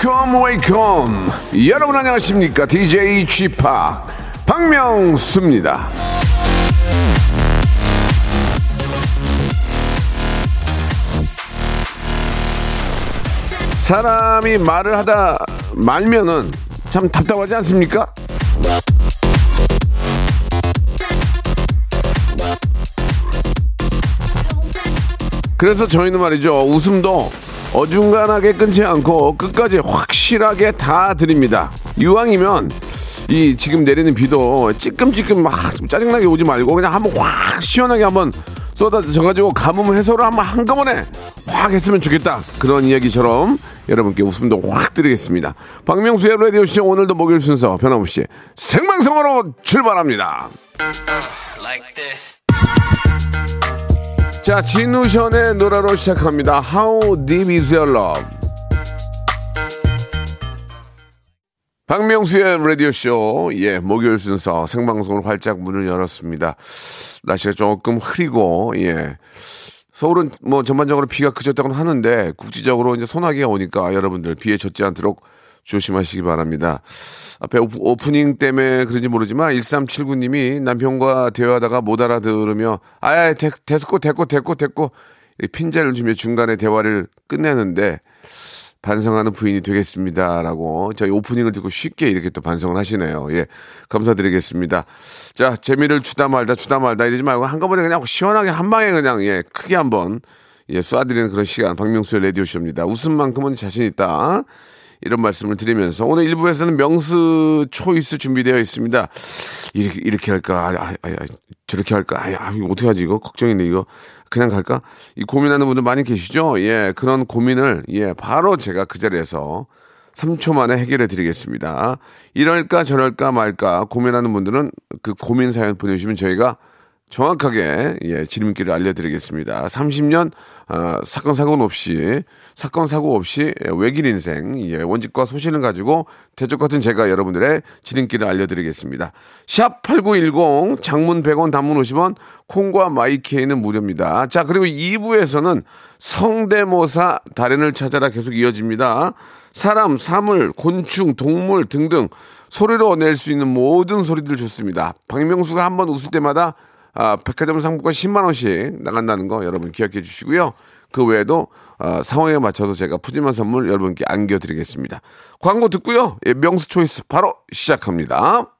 Welcome welcome 여러분 안녕하십니까 DJ G 파 박명수입니다. 사람이 말을 하다 말면은 참 답답하지 않습니까? 그래서 저희는 말이죠 웃음도 어중간하게 끊지 않고 끝까지 확실하게 다 드립니다. 이왕이면 이 지금 내리는 비도 찌끔찌끔 막 짜증나게 오지 말고 그냥 한번 확 시원하게 한번 쏟아져가지고 가뭄 해소를 한번 한꺼번에 확 했으면 좋겠다. 그런 이야기처럼 여러분께 웃음도 확 드리겠습니다. 박명수의 라디오쇼 오늘도 목요일 순서 변함없이 생방송으로 출발합니다. 자, 진우션의 노래로 시작합니다. How Deep Is Your Love? 박명수의 라디오쇼, 예, 목요일 순서 생방송으로 활짝 문을 열었습니다. 날씨가 조금 흐리고, 예. 서울은 뭐 전반적으로 비가 그쳤다고는 하는데, 국지적으로 이제 소나기가 오니까 여러분들 비에 젖지 않도록 조심하시기 바랍니다. 앞에 오프, 닝 때문에 그런지 모르지만 1379님이 남편과 대화하다가 못 알아들으며 아야 됐고 됐고 됐고 됐고 핀자를 주며 중간에 대화를 끝내는데 반성하는 부인이 되겠습니다라고 저희 오프닝을 듣고 쉽게 이렇게 또 반성을 하시네요. 예, 감사드리겠습니다. 자, 재미를 주다 말다 주다 말다 이러지 말고 한꺼번에 그냥 시원하게 한 방에 그냥 예 크게 한번 예 쏴드리는 그런 시간 박명수의 라디오 쇼입니다. 웃음만큼은 자신 있다. 이런 말씀을 드리면서 오늘 1부에서는 명수 초이스 준비되어 있습니다. 이렇게, 이렇게 할까? 아, 아, 아, 저렇게 할까? 아, 아, 이거 어떻게 하지? 이거 걱정이네, 이거. 그냥 갈까? 이 고민하는 분들 많이 계시죠? 예, 그런 고민을, 예, 바로 제가 그 자리에서 3초 만에 해결해 드리겠습니다. 이럴까, 저럴까, 말까 고민하는 분들은 그 고민 사연 보내주시면 저희가 정확하게 예, 지름길을 알려드리겠습니다. 30년 어, 사건 사고 없이 사건 사고 없이 외길 인생 예, 원칙과 소신을 가지고 대적 같은 제가 여러분들의 지름길을 알려드리겠습니다. 샵 #8910 장문 100원, 단문 50원, 콩과 마이케이는 무료입니다. 자 그리고 2부에서는 성대모사 달인을 찾아라 계속 이어집니다. 사람, 사물, 곤충, 동물 등등 소리로 낼 수 있는 모든 소리들 좋습니다. 박명수가 한번 웃을 때마다 아, 백화점 상품권 10만 원씩 나간다는 거 여러분 기억해 주시고요. 그 외에도 어, 상황에 맞춰서 제가 푸짐한 선물 여러분께 안겨드리겠습니다. 광고 듣고요. 예, 명수 초이스 바로 시작합니다.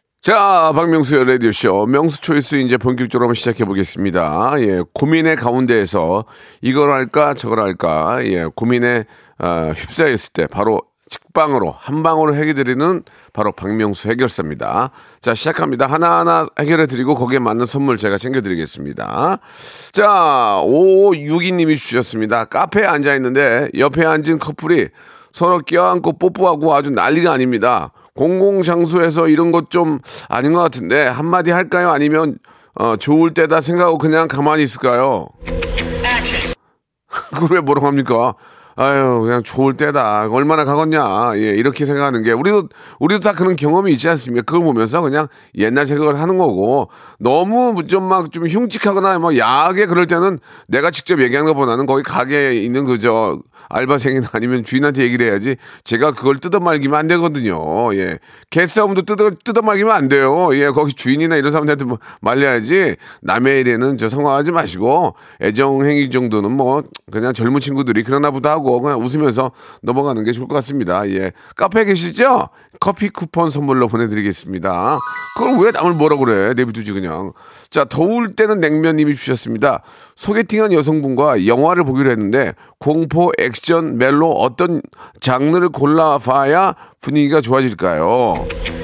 자, 박명수의 라디오쇼. 명수 초이스 이제 본격적으로 한번 시작해 보겠습니다. 예, 고민의 가운데에서 이걸 할까, 저걸 할까, 예, 고민에 어, 휩싸였을 때 바로 직방으로, 한 방으로 해결드리는 바로 박명수 해결사입니다. 자, 시작합니다. 하나하나 해결해 드리고 거기에 맞는 선물 제가 챙겨 드리겠습니다. 자, 5562님이 주셨습니다. 카페에 앉아 있는데 옆에 앉은 커플이 서로 껴안고 뽀뽀하고 아주 난리가 아닙니다. 공공장소에서 이런 것 좀 아닌 것 같은데 한마디 할까요? 아니면 어, 좋을 때다 생각하고 그냥 가만히 있을까요? 그걸 왜 뭐라고 합니까? 아유, 그냥 좋을 때다. 얼마나 가겠냐. 예, 이렇게 생각하는 게, 우리도, 우리도 다 그런 경험이 있지 않습니까? 그걸 보면서 그냥 옛날 생각을 하는 거고, 너무 좀 막좀 흉측하거나 뭐 야하게 그럴 때는 내가 직접 얘기하는 것보다는 거기 가게에 있는 그저 알바생이나 아니면 주인한테 얘기를 해야지 제가 그걸 뜯어말기면 안 되거든요. 예. 개싸움도 뜯어, 뜯어말기면 안 돼요. 예, 거기 주인이나 이런 사람들한테 뭐 말려야지 남의 일에는 저 성화하지 마시고 애정행위 정도는 뭐 그냥 젊은 친구들이 그러나 보다 하고 그냥 웃으면서 넘어가는 게 좋을 것 같습니다. 예. 카페에 계시죠? 커피 쿠폰 선물로 보내드리겠습니다. 그걸 왜 남을 뭐라 그래? 내비두지 그냥. 자, 더울 때는 냉면님이 주셨습니다. 소개팅한 여성분과 영화를 보기로 했는데 공포, 액 션, 멜로 어떤 장르를 골라봐야 분위기가 좋아질까요?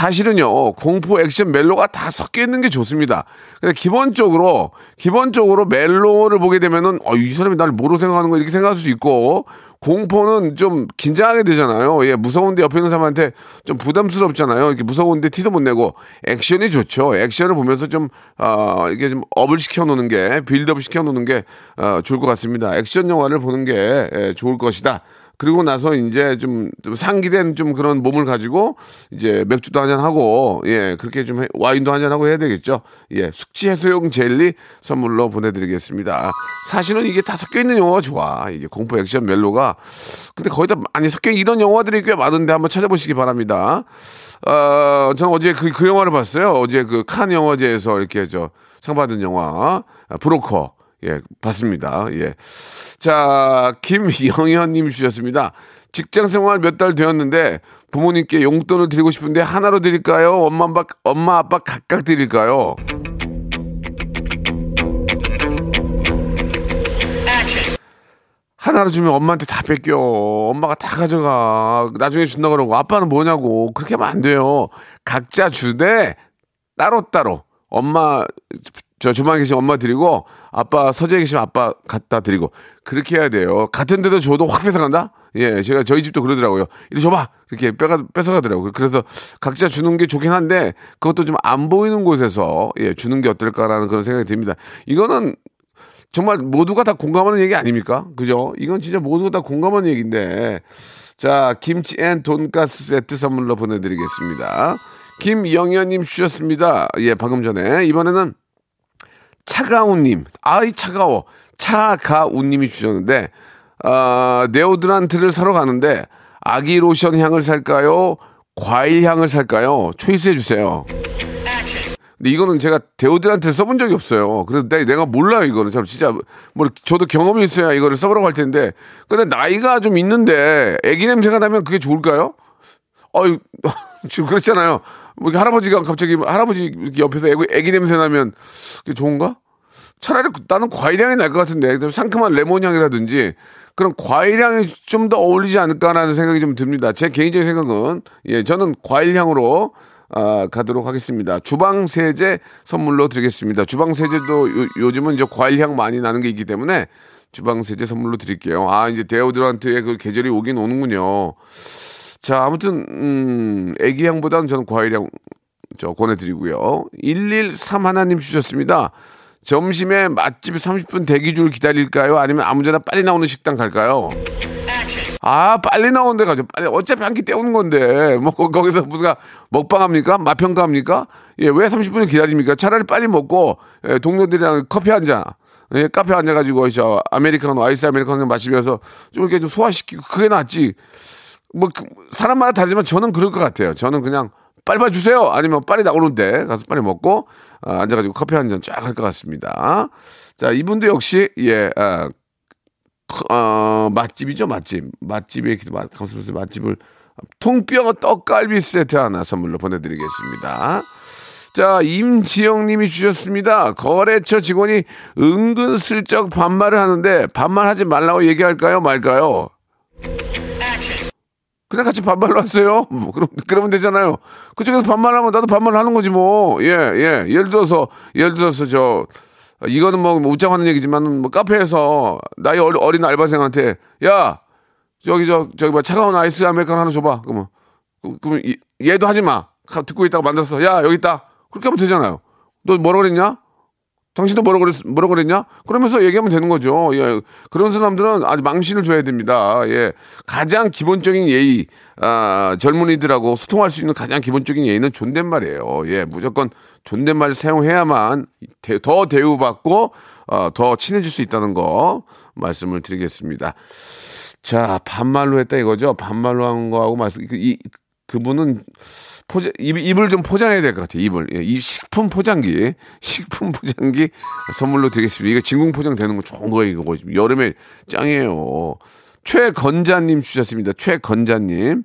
사실은요 공포 액션 멜로가 다 섞여 있는 게 좋습니다. 근데 기본적으로 기본적으로 멜로를 보게 되면은 어, 이 사람이 나를 뭐로 생각하는 거 이렇게 생각할 수 있고 공포는 좀 긴장하게 되잖아요. 예, 무서운데 옆에 있는 사람한테 좀 부담스럽잖아요. 이렇게 무서운데 티도 못 내고 액션이 좋죠. 액션을 보면서 좀 어, 이게 좀 up을 시켜 놓는 게 빌드업 시켜 놓는 게 어, 좋을 것 같습니다. 액션 영화를 보는 게 예, 좋을 것이다. 그리고 나서 이제 좀, 좀 상기된 좀 그런 몸을 가지고 이제 맥주도 한잔 하고 예 그렇게 좀 해- 와인도 한잔 하고 해야 되겠죠. 예 숙취 해소용 젤리 선물로 보내드리겠습니다. 사실은 이게 다 섞여 있는 영화가 좋아. 이게 공포 액션 멜로가 근데 거의 다 많이 섞여 이런 영화들이 꽤 많은데 한번 찾아보시기 바랍니다. 어 저는 어제 그, 그 영화를 봤어요. 어제 그 칸 영화제에서 이렇게 저 상 받은 영화 아, 브로커 예 봤습니다. 예. 자, 김영현님 주셨습니다. 직장 생활 몇 달 되었는데 부모님께 용돈을 드리고 싶은데 하나로 드릴까요? 엄마 아빠, 엄마 아빠 각각 드릴까요? 하나로 주면 엄마한테 다 뺏겨. 엄마가 다 가져가. 나중에 준다 그러고 아빠는 뭐냐고. 그렇게 하면 안 돼요. 각자 주되 따로따로. 엄마 저 주방에 계신 엄마 드리고 아빠 서재에 계시면 아빠 갖다 드리고 그렇게 해야 돼요. 같은 데도 줘도 확 뺏어간다? 예, 제가 저희 집도 그러더라고요. 이리 줘봐! 이렇게 뺏어, 뺏어가더라고요. 그래서 각자 주는 게 좋긴 한데 그것도 좀 안 보이는 곳에서 예, 주는 게 어떨까라는 그런 생각이 듭니다. 이거는 정말 모두가 다 공감하는 얘기 아닙니까? 그죠? 이건 진짜 모두가 다 공감하는 얘기인데. 자, 김치 and 돈가스 세트 선물로 보내드리겠습니다. 김영현님 주셨습니다. 예, 방금 전에. 이번에는 차가운님. 아이, 차가워. 차가운님이 주셨는데, 아, deodorant를 사러 가는데, 아기 로션 향을 살까요? 과일 향을 살까요? 초이스해 주세요. 근데 이거는 제가 데오드란트를 써본 적이 없어요. 그래서 내, 내가 몰라요, 이거는. 참, 진짜, 뭐, 저도 경험이 있어야 이거를 써보라고 할 텐데. 근데 나이가 좀 있는데, 애기 냄새가 나면 그게 좋을까요? 어유 지금 그렇잖아요. 뭐, 할아버지가 갑자기, 할아버지 옆에서 애기, 애기 냄새 나면, 그게 좋은가? 차라리 그- 나는 과일 향이 날 것 같은데, 좀 상큼한 레몬 향이라든지, 그런 과일 향이 좀 더 어울리지 않을까라는 생각이 좀 듭니다. 제 개인적인 생각은, 예, 저는 과일 향으로, 아, 가도록 하겠습니다. 주방 세제 선물로 드리겠습니다. 주방 세제도 요, 즘은 이제 과일 향 많이 나는 게 있기 때문에 주방 세제 선물로 드릴게요. 아, 이제 데오드란트의 그 계절이 오긴 오는군요. 자, 아무튼 음, 애기 향보다는 저는 과일 향 저 권해드리고요. 113 하나님 주셨습니다. 점심에 맛집 30분 대기줄 기다릴까요? 아니면 아무데나 빨리 나오는 식당 갈까요? 아, 빨리 나오는 데 가죠. 빨리. 어차피 한 끼 때우는 건데. 뭐, 거- 거기서 무슨 먹방 합니까? 맛평가 합니까? 예, 왜 30분을 기다립니까? 차라리 빨리 먹고, 예, 동료들이랑 커피 한 잔, 예, 카페 앉아가지고, 저, 아메리카노, 아이스 아메리카노 마시면서 좀 이렇게 좀 소화시키고, 그게 낫지. 뭐, 그, 사람마다 다르지만 저는 그럴 것 같아요. 저는 그냥 빨리 봐주세요. 아니면 빨리 나오는데 가서 빨리 먹고, 아, 앉아가지고 커피 한 잔 쫙 할 것 같습니다. 자, 이분도 역시, 예, 아, 어, 맛집이죠, 맛집. 맛집에 감사합니다. 맛집을 통뼈 떡갈비 세트 하나 선물로 보내드리겠습니다. 자, 임지영 님이 주셨습니다. 거래처 직원이 은근슬쩍 반말을 하는데 반말하지 말라고 얘기할까요, 말까요? 그냥 같이 반말로 하세요. 뭐, 그럼, 그러면 되잖아요. 그쪽에서 반말하면 나도 반말하는 거지 뭐. 예, 예. 예를 들어서, 예를 들어서 저, 이거는 뭐, 뭐 웃자고 하는 얘기지만 뭐 카페에서 나이 어린 알바생한테 야 저기 저 저기 뭐 차가운 아이스 아메리카노 하나 줘봐 그러면 그- 이- 얘도 하지 마 가- 듣고 있다가 만들어서 야 여기 있다 그렇게 하면 되잖아요 너 뭐라 그랬냐 당신도 뭐라 그랬 뭐라 그랬냐? 그러면서 얘기하면 되는 거죠. 예. 그런 사람들은 아주 망신을 줘야 됩니다. 예. 가장 기본적인 예의 아 젊은이들하고 소통할 수 있는 가장 기본적인 예의는 존댓말이에요. 예. 무조건 존댓말을 사용해야만 대- 더 대우받고 어, 더 친해질 수 있다는 거 말씀을 드리겠습니다. 자 반말로 했다 이거죠. 반말로 한 거하고 말씀 그, 이 그분은 포장 입, 입을 좀 포장해야 될 것 같아요. 입을 예, 이 식품 포장기 식품 포장기 선물로 드리겠습니다. 이거 진공 포장 되는 거 좋은 거예요. 이거 여름에 짱이에요. 최건자님 주셨습니다. 최건자님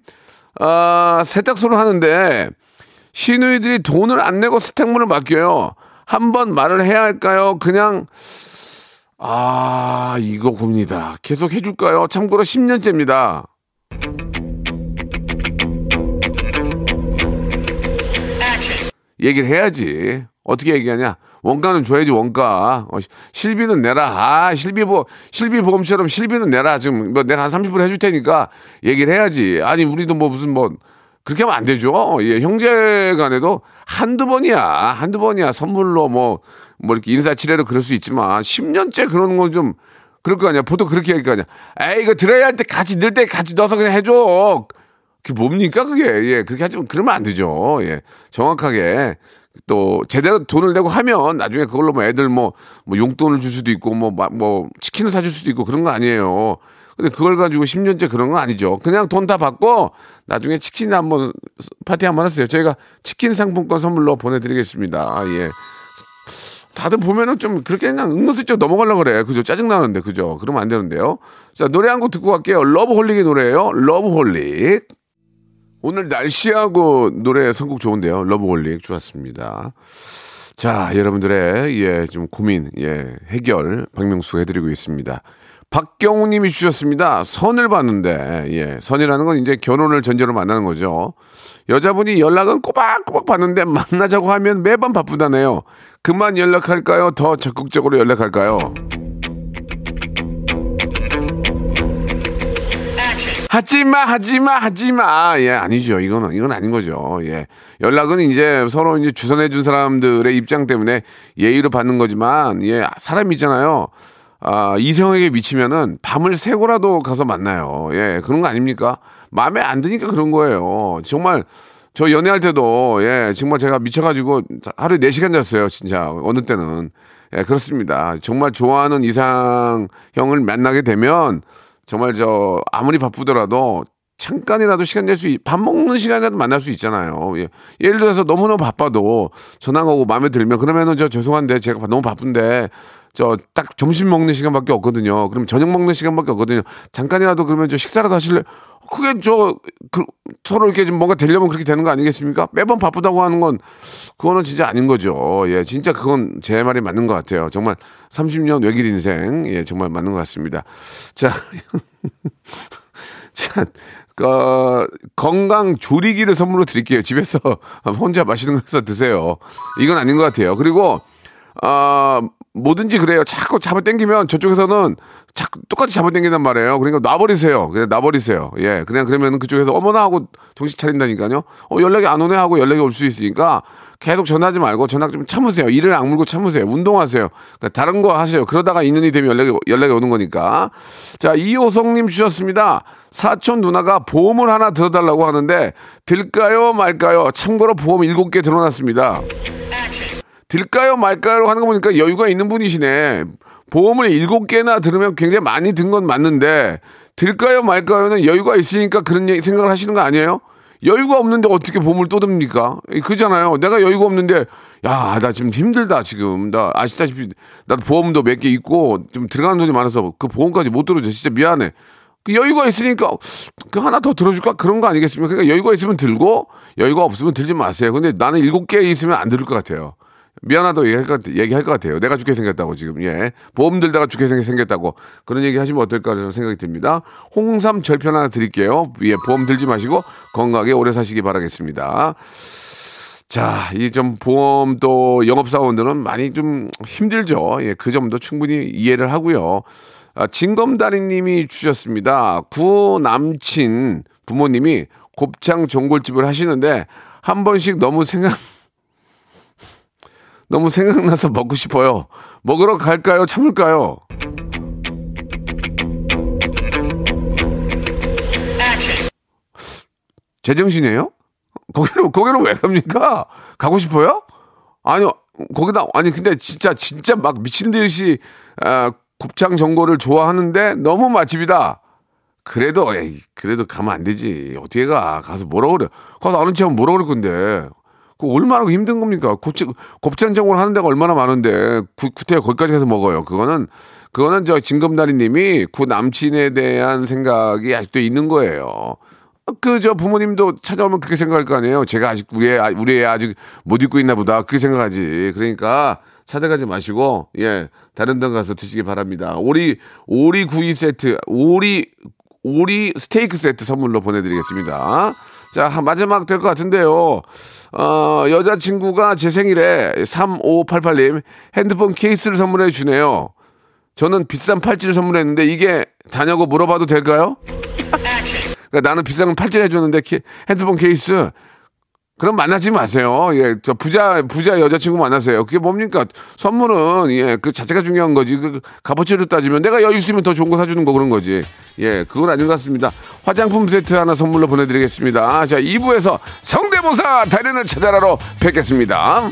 아 세탁소를 하는데 시누이들이 돈을 안 내고 세탁물을 맡겨요. 한 번 말을 해야 할까요? 그냥 아 이거 봅니다. 계속 해줄까요? 참고로 10년째입니다. 얘기를 해야지. 어떻게 얘기하냐? 원가는 줘야지 원가. 어, 실비는 내라. 아 실비 보 실비 보험처럼 실비는 내라. 지금 뭐 내가 한 30분 해줄 테니까 얘기를 해야지. 아니 우리도 뭐 무슨 뭐 그렇게 하면 안 되죠. 예, 형제간에도 한두 번이야. 한두 번이야. 선물로 뭐, 뭐 이렇게 인사치레로 그럴 수 있지만 10년째 그러는 건좀 그럴 거 아니야. 보통 그렇게 얘기할 거 아니야. 에이, 이거 드라이할 때 같이 넣을 때 같이 넣어서 그냥 해줘. 그게 뭡니까, 그게. 예, 그렇게 하지만 그러면 안 되죠. 예. 정확하게. 또 제대로 돈을 내고 하면 나중에 그걸로 뭐 애들 뭐, 뭐 용돈을 줄 수도 있고 뭐, 뭐 치킨을 사줄 수도 있고 그런 거 아니에요. 근데 그걸 가지고 10년째 그런 건 아니죠. 그냥 돈 다 받고 나중에 치킨 한번 파티 한번 하세요. 저희가 치킨 상품권 선물로 보내드리겠습니다. 아, 예. 다들 보면은 좀 그렇게 그냥 은근슬쩍 넘어가려고 그래. 그죠? 짜증나는데, 그죠? 그러면 안 되는데요. 자, 노래 한 곡 듣고 갈게요. 러브홀릭의 노래예요 러브홀릭. 오늘 날씨하고 노래 선곡 좋은데요. 러브홀릭 좋았습니다. 자, 여러분들의, 예, 좀 고민, 예, 해결, 박명수가 해드리고 있습니다. 박경우 님이 주셨습니다. 선을 봤는데, 예, 선이라는 건 이제 결혼을 전제로 만나는 거죠. 여자분이 연락은 꼬박꼬박 받는데 만나자고 하면 매번 바쁘다네요. 그만 연락할까요? 더 적극적으로 연락할까요? 하지마, 하지마, 하지마. 예, 아니죠. 이거는, 이건 아닌 거죠. 예. 연락은 이제 서로 이제 주선해준 사람들의 입장 때문에 예의로 받는 거지만, 예, 사람 있잖아요. 아, 이성에게 미치면은 밤을 새고라도 가서 만나요. 예, 그런 거 아닙니까? 마음에 안 드니까 그런 거예요. 정말 저 연애할 때도 예, 정말 제가 미쳐가지고 하루에 4시간 잤어요. 진짜. 어느 때는. 예, 그렇습니다. 정말 좋아하는 이상형을 만나게 되면 정말 저 아무리 바쁘더라도 잠깐이라도 시간 낼 수, 밥 먹는 시간이라도 만날 수 있잖아요. 예. 예를 들어서 너무너무 바빠도 전화 오고 마음에 들면 그러면은 저 죄송한데 제가 너무 바쁜데 저 딱 점심 먹는 시간밖에 없거든요. 그럼 저녁 먹는 시간밖에 없거든요. 잠깐이라도 그러면 저 식사라도 하실래? 그게 저 그, 서로 이렇게 좀 뭔가 되려면 그렇게 되는 거 아니겠습니까? 매번 바쁘다고 하는 건 그거는 진짜 아닌 거죠. 예, 진짜 그건 제 말이 맞는 것 같아요. 정말 30년 외길 인생 예, 정말 맞는 것 같습니다. 자, 자, 어, 건강 조리기를 선물로 드릴게요. 집에서 혼자 맛있는 거 해서 드세요. 이건 아닌 것 같아요. 그리고 아, 뭐든지 그래요. 자꾸 잡아 당기면 저쪽에서는 자꾸 똑같이 잡아 당긴단 말이에요. 그러니까 놔버리세요. 그냥 놔버리세요. 예. 그냥 그러면 그쪽에서 어머나 하고 정신 차린다니까요. 어, 연락이 안 오네 하고 연락이 올 수 있으니까 계속 전화하지 말고 전화 좀 참으세요. 일을 악물고 참으세요. 운동하세요. 그러니까 다른 거 하세요. 그러다가 인연이 되면 연락이, 연락이 오는 거니까. 자, 이호성님 주셨습니다. 사촌 누나가 보험을 하나 들어달라고 하는데 들까요 말까요? 참고로 보험 7개 들어놨습니다. 들까요 말까요 하는 거 보니까 여유가 있는 분이시네. 보험을 일곱 개나 들으면 굉장히 많이 든 건 맞는데 들까요 말까요는 여유가 있으니까 그런 생각을 하시는 거 아니에요? 여유가 없는데 어떻게 보험을 또 듭니까? 그잖아요. 내가 여유가 없는데 야 나 지금 힘들다 지금 나 아시다시피 나도 보험도 몇 개 있고 좀 들어가는 돈이 많아서 그 보험까지 못 들어줘 진짜 미안해. 그 여유가 있으니까 그 하나 더 들어줄까 그런 거 아니겠습니까? 그러니까 여유가 있으면 들고 여유가 없으면 들지 마세요. 근데 나는 일곱 개 있으면 안 들을 것 같아요. 미안하다고 얘기할 것, 얘기할 것 같아요. 내가 죽게 생겼다고 지금, 예. 보험 들다가 죽게 생겼다고. 그런 얘기 하시면 어떨까 저는 생각이 듭니다. 홍삼 절편 하나 드릴게요. 예, 보험 들지 마시고 건강하게 오래 사시기 바라겠습니다. 자, 이 좀 보험 또 영업사원들은 많이 좀 힘들죠. 예, 그 점도 충분히 이해를 하고요. 아, 진검다리님이 주셨습니다. 구 남친 부모님이 곱창 전골집을 하시는데 한 번씩 너무 생각, 너무 생각나서 먹고 싶어요. 먹으러 갈까요? 참을까요? 제정신이에요? 거기로, 거기로 왜 갑니까? 가고 싶어요? 아니요, 거기다, 아니, 근데 진짜, 진짜 막 미친 듯이, 아, 곱창 전골을 좋아하는데 너무 맛집이다. 그래도, 에이, 그래도 가면 안 되지. 어떻게 가? 가서 뭐라 그래? 가서 아는 척하면 뭐라 그럴 건데. 그 얼마나 힘든 겁니까? 곱창, 곱창 전골 하는 데가 얼마나 많은데, 구, 구태여 거기까지 가서 먹어요. 그거는, 그거는 저 진검다리님이 구 남친에 대한 생각이 아직도 있는 거예요. 그 저 부모님도 찾아오면 그렇게 생각할 거 아니에요. 제가 아직 우리 애, 우리 애 아직 못 입고 있나 보다. 그렇게 생각하지. 그러니까 찾아가지 마시고, 예, 다른 데 가서 드시기 바랍니다. 오리, 오리 구이 세트, 오리, 오리 스테이크 세트 선물로 보내드리겠습니다. 자, 한- 마지막 될 것 같은데요. 어, 여자친구가 제 생일에 3588님 핸드폰 케이스를 선물해 주네요. 저는 비싼 팔찌를 선물했는데 이게 다냐고 물어봐도 될까요? 그러니까 나는 비싼 팔찌 해줬는데 키- 핸드폰 케이스 그럼 만나지 마세요. 예, 저 부자 부자 여자친구 만나세요. 그게 뭡니까? 선물은 예, 그 자체가 중요한 거지. 그 값어치로 따지면 내가 여유 있으면 더 좋은 거 사주는 거 그런 거지. 예, 그건 아닌 것 같습니다. 화장품 세트 하나 선물로 보내드리겠습니다. 자, 2부에서 성대모사 달인을 찾아라로 뵙겠습니다.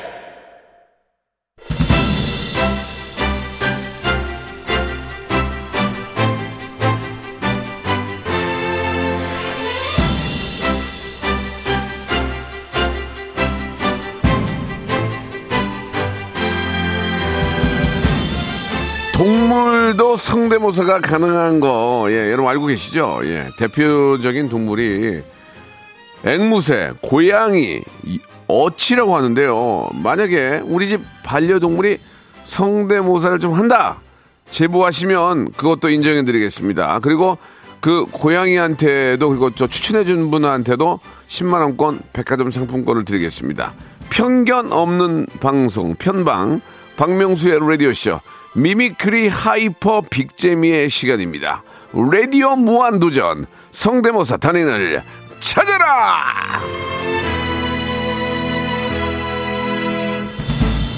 동물도 성대모사가 가능한 거, 예, 여러분 알고 계시죠? 예, 대표적인 동물이 앵무새, 고양이, 이- 어치라고 하는데요. 만약에 우리 집 반려동물이 성대모사를 좀 한다! 제보하시면 그것도 인정해 드리겠습니다. 그리고 그 고양이한테도 그리고 저 추천해 준 분한테도 10만 원권 백화점 상품권을 드리겠습니다. 편견 없는 방송 편방 박명수의 라디오 쇼 mimicry hyper big재미의 시간입니다. 라디오 무한 도전 성대모사 달인을 찾아라.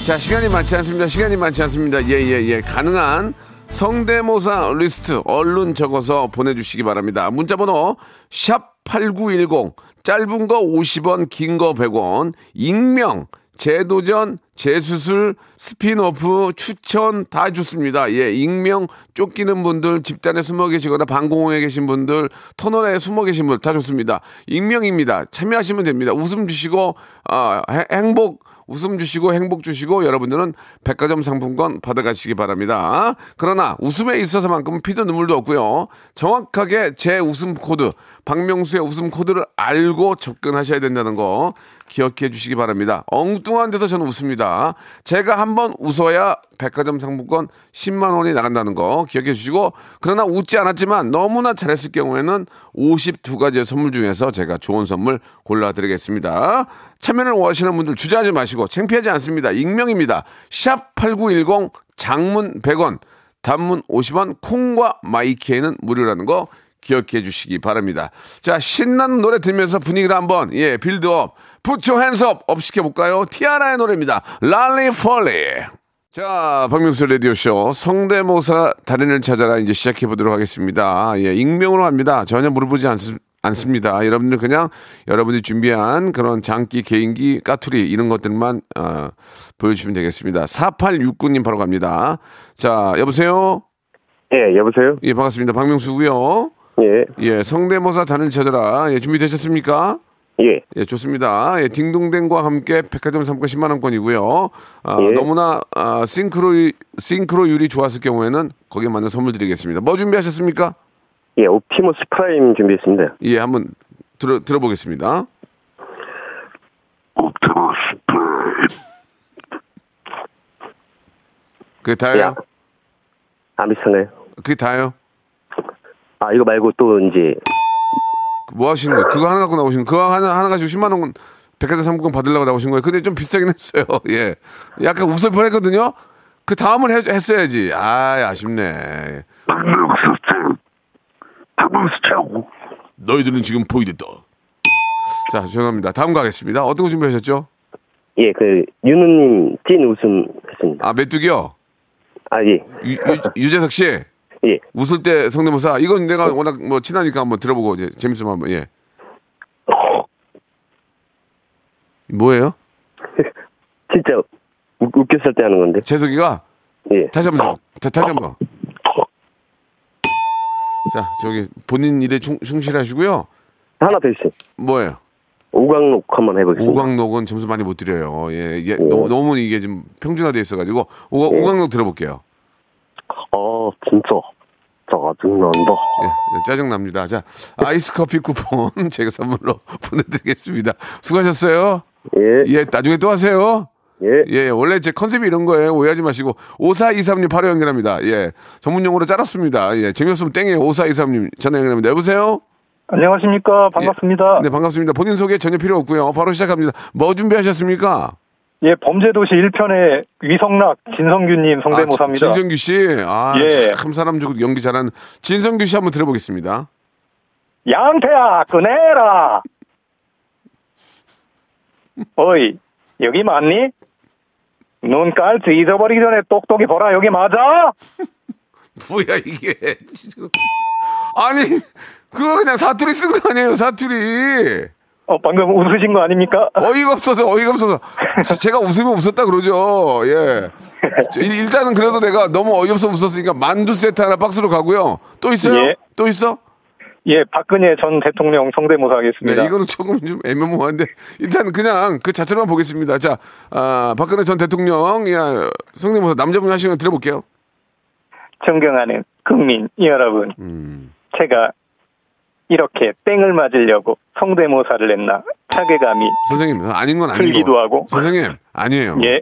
자, 시간이 많지 않습니다. 시간이 많지 않습니다. 예, 예, 예. 가능한 성대모사 리스트 얼른 적어서 보내주시기 바랍니다. 문자번호 샵 8910 짧은 거 50원, 긴 거 100원, 익명, 재도전, 재수술, 스피노프, 추천 다 좋습니다. 예, 익명 쫓기는 분들, 집단에 숨어 계시거나 방공호에 계신 분들, 터널에 숨어 계신 분들 다 좋습니다. 익명입니다. 참여하시면 됩니다. 웃음 주시고, 아, 해- 행복, 웃음 주시고 행복 주시고 여러분들은 백화점 상품권 받아가시기 바랍니다. 그러나 웃음에 있어서만큼은 피도 눈물도 없고요. 정확하게 제 웃음 코드, 박명수의 웃음 코드를 알고 접근하셔야 된다는 거 기억해 주시기 바랍니다. 엉뚱한 데서 저는 웃습니다. 제가 한번 웃어야 백화점 상품권 10만 원이 나간다는 거 기억해 주시고 그러나 웃지 않았지만 너무나 잘했을 경우에는 52가지의 선물 중에서 제가 좋은 선물 골라 드리겠습니다. 참여를 원하시는 분들 주저하지 마시고 창피하지 않습니다. 익명입니다. 샵 8910 장문 100원 단문 50원 콩과 마이케이는 무료라는 거 기억해 주시기 바랍니다. 자, 신나는 노래 들으면서 분위기를 한번 예, build-up put your hands up up 시켜볼까요? 티아라의 노래입니다. Roly-Poly 자, 박명수 라디오쇼 성대모사 달인을 찾아라 이제 시작해 보도록 하겠습니다. 예, 익명으로 합니다. 전혀 물어보지 않, 않습니다. 여러분들 그냥 여러분이 준비한 그런 장기, 개인기, 까투리 이런 것들만 어, 보여주시면 되겠습니다. 4869님 바로 갑니다. 자, 여보세요? 예, 여보세요? 예, 반갑습니다. 박명수고요. 예, 예, 성대모사 달인을 찾아라. 예, 준비되셨습니까? 예, 예, 좋습니다. 예, 딩동댕과 함께 백화점 상품 10만 원권이고요. 아, 예. 너무나 아, 싱크로 싱크로율이 좋았을 경우에는 거기에 맞는 선물 드리겠습니다. 뭐 준비하셨습니까? 예, 옵티머스 프라임 준비했습니다. 예, 한번 들어 들어보겠습니다. 그게 다예요? 야. 안 비슷하네요. 그게 다예요? 아, 이거 말고 또 이제, 뭐 하시는 거예요? 그거 하나 갖고 나오신 그거 하나 하나 가지고 10만 원 백화점 상품권 받으려고 나오신 거예요. 근데 좀 비슷하긴 했어요. 예. 약간 웃을 뻔했거든요. 그 다음을 해, 했어야지. 아, 아쉽네. 너희들은 지금 보이겠다. 자, 죄송합니다. 다음 가겠습니다. 어떤 거 준비하셨죠? 예, 그, 윤우님 찐 웃음 했습니다. 아, 메뚜기요. 아, 예, 유, 유, 재석 씨. 예. 웃을 때 성대모사. 이건 내가 워낙 뭐 친하니까 한번 들어보고 이제 재밌으면 한번 예. 뭐예요? 진짜 웃, 웃겼을 때 하는 건데. 재석이가 예. 다시 한 번, 다, 다시 한 번. 자, 저기 본인 일에 충, 충실하시고요. 하나 대신 뭐예요? 오강록 한번 해보겠습니다. 오광록은 점수 많이 못 드려요. 예, 이게 너무, 너무 이게 좀 평준화돼 있어가지고 오, 오광록 들어볼게요. 아 진짜 짜증난다. 예, 예, 짜증납니다. 자, 아이스 커피 쿠폰 제가 선물로 보내드리겠습니다. 수고하셨어요. 예, 예, 나중에 또 하세요. 예. 예, 원래 제 컨셉이 이런 거예요. 오해하지 마시고. 5423님 바로 연결합니다. 예, 전문 용어로 짜랐습니다. 예, 재미없으면 땡이에요. 5423님 전화 연결합니다. 여보세요? 안녕하십니까. 반갑습니다. 네, 반갑습니다. 본인 소개 전혀 필요 없고요. 바로 시작합니다. 뭐 준비하셨습니까? 예, 범죄도시 1편의 위성락 진성규님 성대모사입니다. 아, 진성규 씨. 아, 예. 참 사람 주고 연기 잘하는 진성규 씨 한번 들어보겠습니다. 양태야, 꺼내라! 어이, 여기 맞니? 눈깔 잊어버리기 전에 똑똑히 보라, 여기 맞아? 뭐야, 이게. 아니, 그거 그냥 사투리 쓴 거 아니에요, 사투리. 어, 방금 웃으신 거 아닙니까? 어이가 없어서, 어이가 없어서. 제- 제가 웃으면 웃었다 그러죠. 예. 일단은 그래도 내가 너무 어이없어 웃었으니까 만두 세트 하나 박스로 가고요. 또 있어요? 예. 또 있어? 예, 박근혜 전 대통령 성대모사 하겠습니다. 네, 이거는 조금 좀 애매모호한데 일단 그냥 그 자체로만 보겠습니다. 자, 아, 박근혜 전 대통령 야, 성대모사 남자분 하시는 거 들어볼게요. 존경하는 국민 여러분, 음. 제가 이렇게 땡을 맞으려고 성대모사를 했나 타괴감이 선생님 아닌 건 아니고. 풀기도 하고. 선생님 아니에요. 예,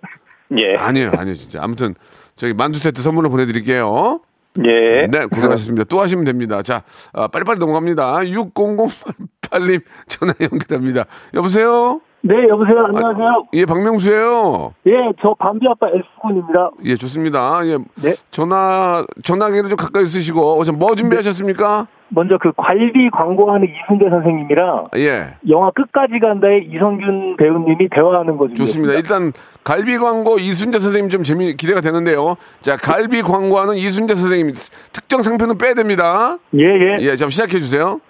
예, 아니에요, 아니에요, 진짜. 아무튼 저기 만두 세트 선물로 보내드릴게요. 예. 네, 고생하셨습니다. 또 하시면 됩니다. 자, 아, 빨리빨리 넘어갑니다. 6008님 전화 연결합니다. 여보세요? 네, 여보세요. 안녕하세요. 예, 박명수예요. 예, 저 밤비 아빠 S군입니다. 예, 좋습니다. 예, 네. 전화 전화기를 좀 가까이 쓰시고, 어, 뭐 준비하셨습니까? 먼저 그 관리 광고하는 이순재 선생님이랑 예, 영화 끝까지 간다의 이성균 배우님이 대화하는 거 좋습니다. 일단 갈비 광고 이순재 선생님 좀 재미 기대가 되는데요. 자, 갈비 광고하는 이순재 선생님 특정 상표는 빼야 됩니다. 예, 예. 예, 자 시작해 주세요.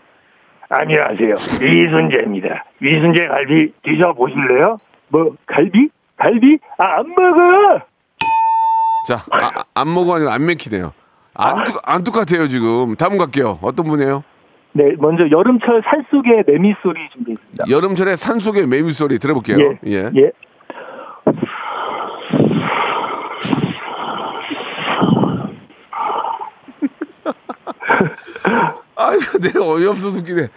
안녕하세요. 이순재입니다. 이순재 갈비 드셔 보실래요? 뭐, 갈비? 갈비? 아, 안 먹어! 자, 아, 아, 안 먹어 아니고 안 맥히네요. 안, 똑- 안 똑같아요 지금. 다음 갈게요. 어떤 분이에요? 네, 먼저 여름철 살속의 매미 소리 준비했습니다. 여름철에 산 속의 매미 소리 들어볼게요. 예. 예. 아이고 내가 어이없어서 웃기네.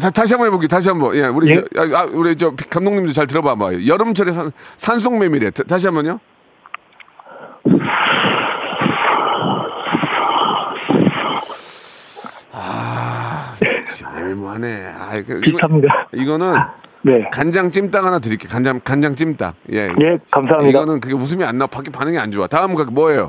다, 다시 한번 해볼게요. 다시 한번. 예, 우리 예. 저, 아, 우리 저 감독님도 잘 들어봐봐요. 여름철에 산, 산속 매미래. 다- 다시 한번요. 아, 애매모하네. 아, 이거, 이거, 비슷합니다. 이거는 네. 간장 찜닭 하나 드릴게요. 간장 간장 찜닭. 예. 예, 감사합니다. 이거는 그게 웃음이 안 나. 밖에 반응이 안 좋아. 다음 그 뭐예요?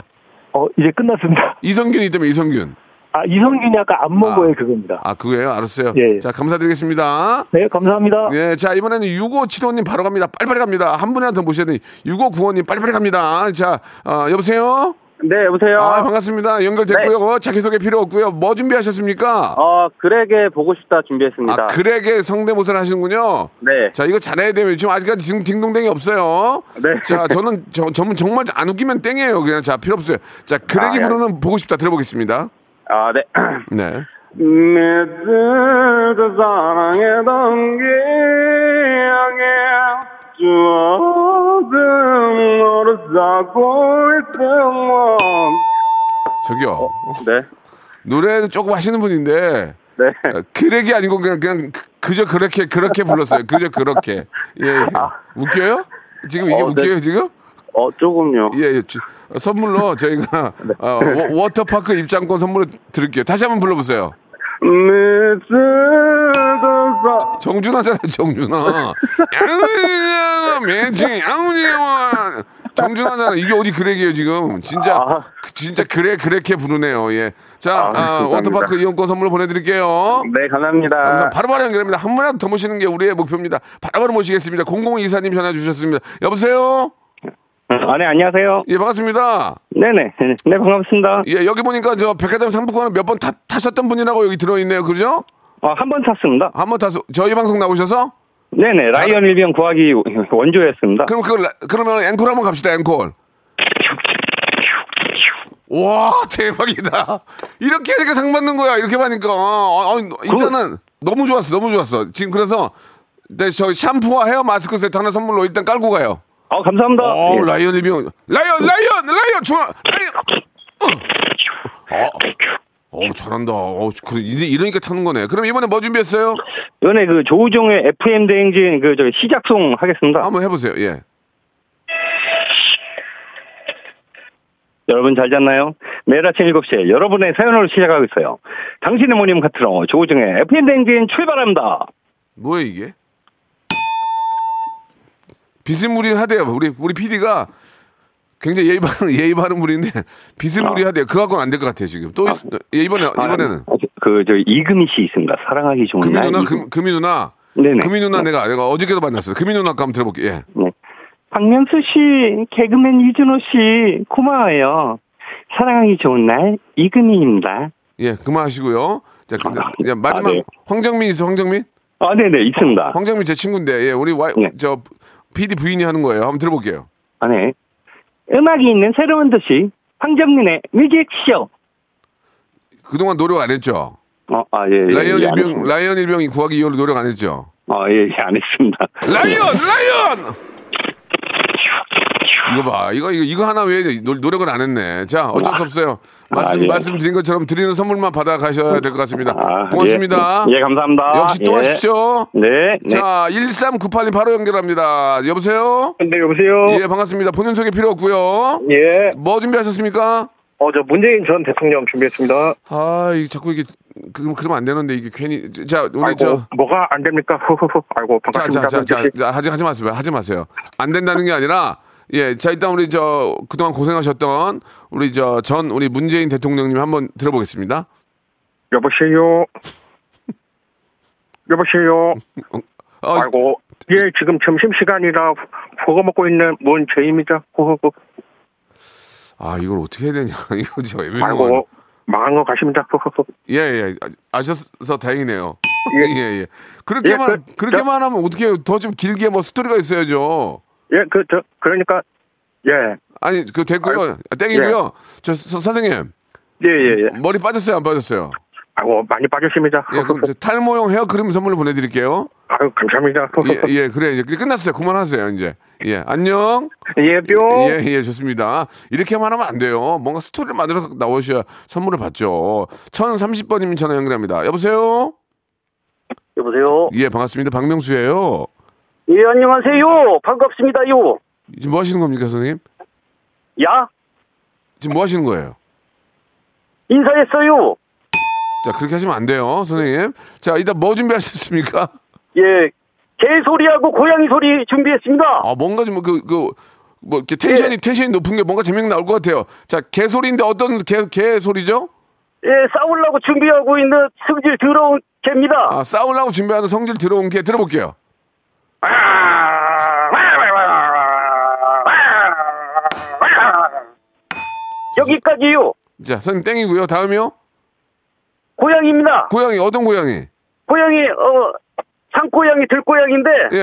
어, 이제 끝났습니다. 이성균 있다면 이성균. 아, 이성균이 아까 안 먹어요, 아. 그겁니다. 아, 그거예요? 알았어요. 예, 예. 자, 감사드리겠습니다. 네, 감사합니다. 예, 자, 이번에는 6575님 바로 갑니다. 빨리빨리 갑니다. 한 분이라도 더 모셔야 되니. 6595님 빨리빨리 갑니다. 자, 어, 여보세요? 네, 여보세요. 아, 반갑습니다. 연결됐고요. 네. 어, 자기소개 필요 없고요. 뭐 준비하셨습니까? 어, 그렉의 보고 싶다 준비했습니다. 아, 그렉의 성대모사를 하시는군요. 네. 자, 이거 잘해야 되면 지금 아직까지 딩, 딩동댕이 없어요. 네. 자, 저는 저, 저는 정말 안 웃기면 땡이에요. 그냥 자, 필요 없어요. 자, 그렉이 아, 예. 부르는 보고 싶다 들어보겠습니다. 아, 네. 네. 믿을 사랑했던 기억에 추억은 너를 쌓고 있으면 저기요. 네. 노래는 조금 하시는 분인데 네. 어, 그렉이 아니고 그냥 그냥 그- 그저 그렇게 그렇게 불렀어요. 그저 그렇게. 예. 예. 웃겨요? 지금 이게 어, 네. 웃겨요, 지금? 어, 조금요. 예, 예. 주- 어, 선물로 저희가 네. 어, 워- 워터파크 입장권 선물로 드릴게요. 다시 한번 불러 보세요. 정준하잖아요, 정준하. 멘칭, 양은이야. 정준하잖아. 이게 어디 그렉이에요, 지금. 진짜, 아. 그- 진짜 그래, 그렇게 부르네요, 예. 자, 아, 아, 감사합니다. 워터파크 이용권 선물로 보내드릴게요. 네, 감사합니다. 감사 바로바로 연결합니다. 한 분이라도 더 모시는 게 우리의 목표입니다. 바로바로 모시겠습니다. 0024님 전화 주셨습니다. 여보세요? 아, 네, 안녕하세요. 예, 반갑습니다. 네네. 네, 반갑습니다. 예, 여기 보니까 저 백화점 상품권을 몇 번 타셨던 분이라고 여기 들어있네요. 그죠? 어, 한 번 탔습니다. 한 번 타서 저희 방송 나오셔서? 네네. 라이언 일병 구하기 원조였습니다. 그럼 그 그러면 앵콜 한번 갑시다. 앵콜. 와 대박이다. 이렇게 하니까 상 받는 거야. 이렇게 하니까 어, 어, 일단은 너무 좋았어, 너무 좋았어. 지금 그래서 네, 저 샴푸와 헤어 마스크 세트 하나 선물로 일단 깔고 가요. 아, 감사합니다. 어, 예. 라이언 일병. 라이언, 라이언, 라이언, 좋아. 라이언. 어, 어, 잘한다. 어, 그래, 이러- 이러니까 타는 거네. 그럼 이번에 뭐 준비했어요? 이번에 그 조우종의 FM 대행진 그, 저, 시작송 하겠습니다. 한번 해보세요. 예. 여러분 잘 잤나요? 매일 아침 7시에 여러분의 사연으로 시작하고 있어요. 당신의 모님 같으로 조우종의 FM 대행진 출발합니다. 뭐야 이게? 비스무리하대요. 우리 우리 PD가 굉장히 예의 바른 예의 바른 분인데 비스무리하대요. 그거 갖고는 안 될 것 같아요 지금. 또 있- 예, 이번에 이번에는 그, 저, 이금희 씨 있습니다. 사랑하기 좋은 금이 날. 누나 금, 금이 누나 네네. 금이 누나 내가 내가 어저께도 만났어요. 금이 누나 거 한번 들어볼게요. 예. 네. 박명수 씨, 개그맨 이준호 씨, 고마워요. 사랑하기 좋은 날, 이금희입니다. 예, 그만하시고요. 자, 그, 야, 마지막 아, 네. 황정민 있어, 황정민? 아, 네네, 있습니다. 황정민 제 친구인데, 예, 우리 와, 네. 저 PD 부인이 하는 거예요. 한번 들어볼게요. 아, 네. 음악이 있는 새로운 도시, 황정민의 뮤직쇼. 그동안 노력 안 했죠. 어, 아, 예, 예. 라이언 예, 안 일병. 라이언 일병이 구하기 이후로 노력 안 했죠. 아, 예, 예, 안 했습니다. 라이언, 라이언. 이거 봐, 이거 이거 이거 하나 왜 노, 노력을 안 했네. 자, 어쩔 수 없어요. 말씀 아, 예. 말씀드린 것처럼 드리는 선물만 받아 가셔야 될 것 같습니다. 아, 고맙습니다. 예, 예, 감사합니다. 역시 또 예. 하십시오. 네, 네. 자, 1398님 바로 연결합니다. 여보세요? 네, 여보세요? 예, 반갑습니다. 본인 소개 필요 없고요. 예. 뭐 준비하셨습니까? 어, 저 문재인 전 대통령 준비했습니다. 아, 이게 자꾸 이게 그럼 그러면 안 되는데 이게 괜히 자, 우리 저 뭐가 안 됩니까? 아이고, 자, 자, 자, 자, 자, 하지 하지 마세요. 하지 마세요. 안 된다는 게 아니라 예, 자 일단 우리 저 그동안 고생하셨던 우리 저 전 우리 문재인 대통령님 한번 들어보겠습니다. 여보세요? 여보세요? 어, 아이고, 예, 지금 점심 시간이라 버거 먹고 있는 문재입니다. 후후후. 아, 이걸 어떻게 해야 되냐. 이거 저 애매모호. 아이고, 망한 거 가십니다. 후후후. 예, 예. 아, 아셔서 다행이네요. 예, 예. 그렇게만 예, 그, 그렇게만 하면 어떻게? 더 좀 길게 뭐 스토리가 있어야죠. 예, 그, 저, 그러니까, 예. 아니, 그 됐고요. 아, 땡이고요. 저 서- 선생님. 예, 예, 예. 머리 빠졌어요, 안 빠졌어요? 아이고, 많이 빠졌습니다. 예, 그럼 저 탈모용 헤어 크림 선물로 보내드릴게요. 아유, 감사합니다. 예, 예, 그래. 이제 끝났어요. 그만하세요, 이제. 예, 안녕. 예, 뿅. 예, 예, 좋습니다. 이렇게만 하면 안 돼요. 뭔가 스토리를 만들어서 나오셔야 선물을 받죠. 1030번님 전화 연결합니다. 여보세요? 여보세요? 예, 반갑습니다. 박명수예요 예, 안녕하세요. 반갑습니다요. 지금 뭐 하시는 겁니까, 선생님? 야, 지금 뭐 하시는 거예요? 인사했어요. 자, 그렇게 하시면 안 돼요, 선생님. 자, 이따 뭐 준비하셨습니까? 예, 개 소리하고 고양이 소리 준비했습니다. 아, 뭔가 좀 그, 그, 뭐, 이렇게 텐션이, 예. 텐션이 높은 게 뭔가 재밌게 나올 것 같아요. 자, 개 소리인데 어떤 개, 개 소리죠? 예, 싸우려고 준비하고 있는 승질 더러운 개입니다. 아, 싸우려고 준비하는 성질 들어온 개 들어볼게요. 여기까지요. 자, 선생님 땡이고요. 다음이요. 고양이입니다. 고양이, 어떤 고양이? 고양이, 어, 산고양이, 들고양인데, 예.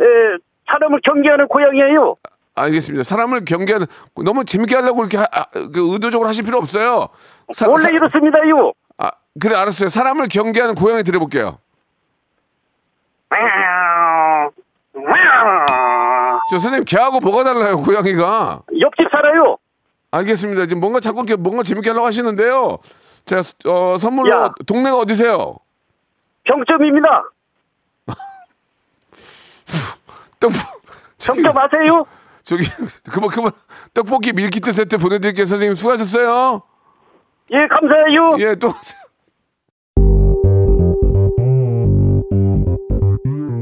예, 사람을 경계하는 고양이에요. 알겠습니다. 사람을 경계하는, 너무 재밌게 하려고 이렇게 하- 아, 그 의도적으로 하실 필요 없어요. 사- 원래 사- 이렇습니다요. 아, 그래, 알았어요. 사람을 경계하는 고양이 들어볼게요. 저 선생님, 개하고 뭐가 달라요, 고양이가? 옆집 살아요. 알겠습니다. 지금 뭔가 자꾸 이렇게 뭔가 재밌게 하려고 하시는데요. 자, 어, 선물로 야. 동네가 어디세요? 평점입니다. 떡볶 저기, 평점 아세요? 저기 그만 그만 떡볶이 밀키트 세트 보내드릴게요. 선생님 수고하셨어요. 예, 감사해요. 예, 또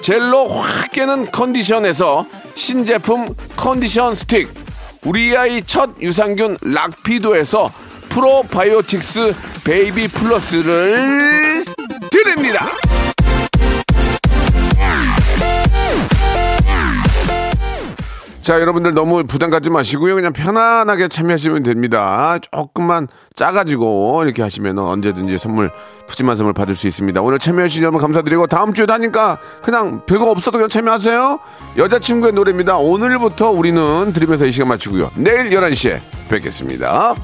젤로 확 깨는 컨디션에서 신제품 컨디션 스틱 우리 아이 첫 유산균 락피도에서 프로바이오틱스 베이비 플러스를 드립니다. 자, 여러분들 너무 부담 갖지 마시고요. 그냥 편안하게 참여하시면 됩니다. 조금만 짜가지고 이렇게 하시면 언제든지 선물, 푸짐한 선물 받을 수 있습니다. 오늘 참여해주신 여러분 감사드리고 다음 주에 다니까 그냥 별거 없어도 그냥 참여하세요. 여자친구의 노래입니다. 오늘부터 우리는 드리면서 이 시간 마치고요. 내일 11시에 뵙겠습니다.